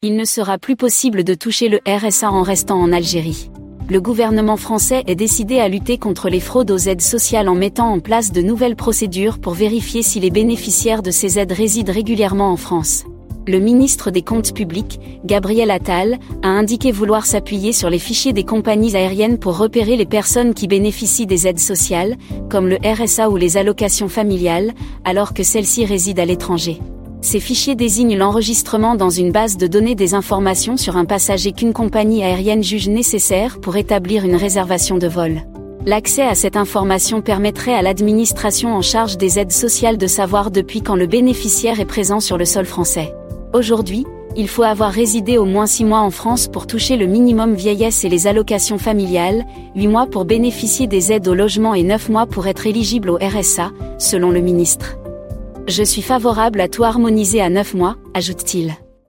Il ne sera plus possible de toucher le RSA en restant en Algérie. Le gouvernement français est décidé à lutter contre les fraudes aux aides sociales en mettant en place de nouvelles procédures pour vérifier si les bénéficiaires de ces aides résident régulièrement en France. Le ministre des Comptes publics, Gabriel Attal, a indiqué vouloir s'appuyer sur les fichiers des compagnies aériennes pour repérer les personnes qui bénéficient des aides sociales, comme le RSA ou les allocations familiales, alors que celles-ci résident à l'étranger. Ces fichiers désignent l'enregistrement dans une base de données des informations sur un passager qu'une compagnie aérienne juge nécessaire pour établir une réservation de vol. L'accès à cette information permettrait à l'administration en charge des aides sociales de savoir depuis quand le bénéficiaire est présent sur le sol français. Aujourd'hui, il faut avoir résidé au moins 6 mois en France pour toucher le minimum vieillesse et les allocations familiales, 8 mois pour bénéficier des aides au logement et 9 mois pour être éligible au RSA, selon le ministre. Je suis favorable à tout harmoniser à 9 mois, ajoute-t-il.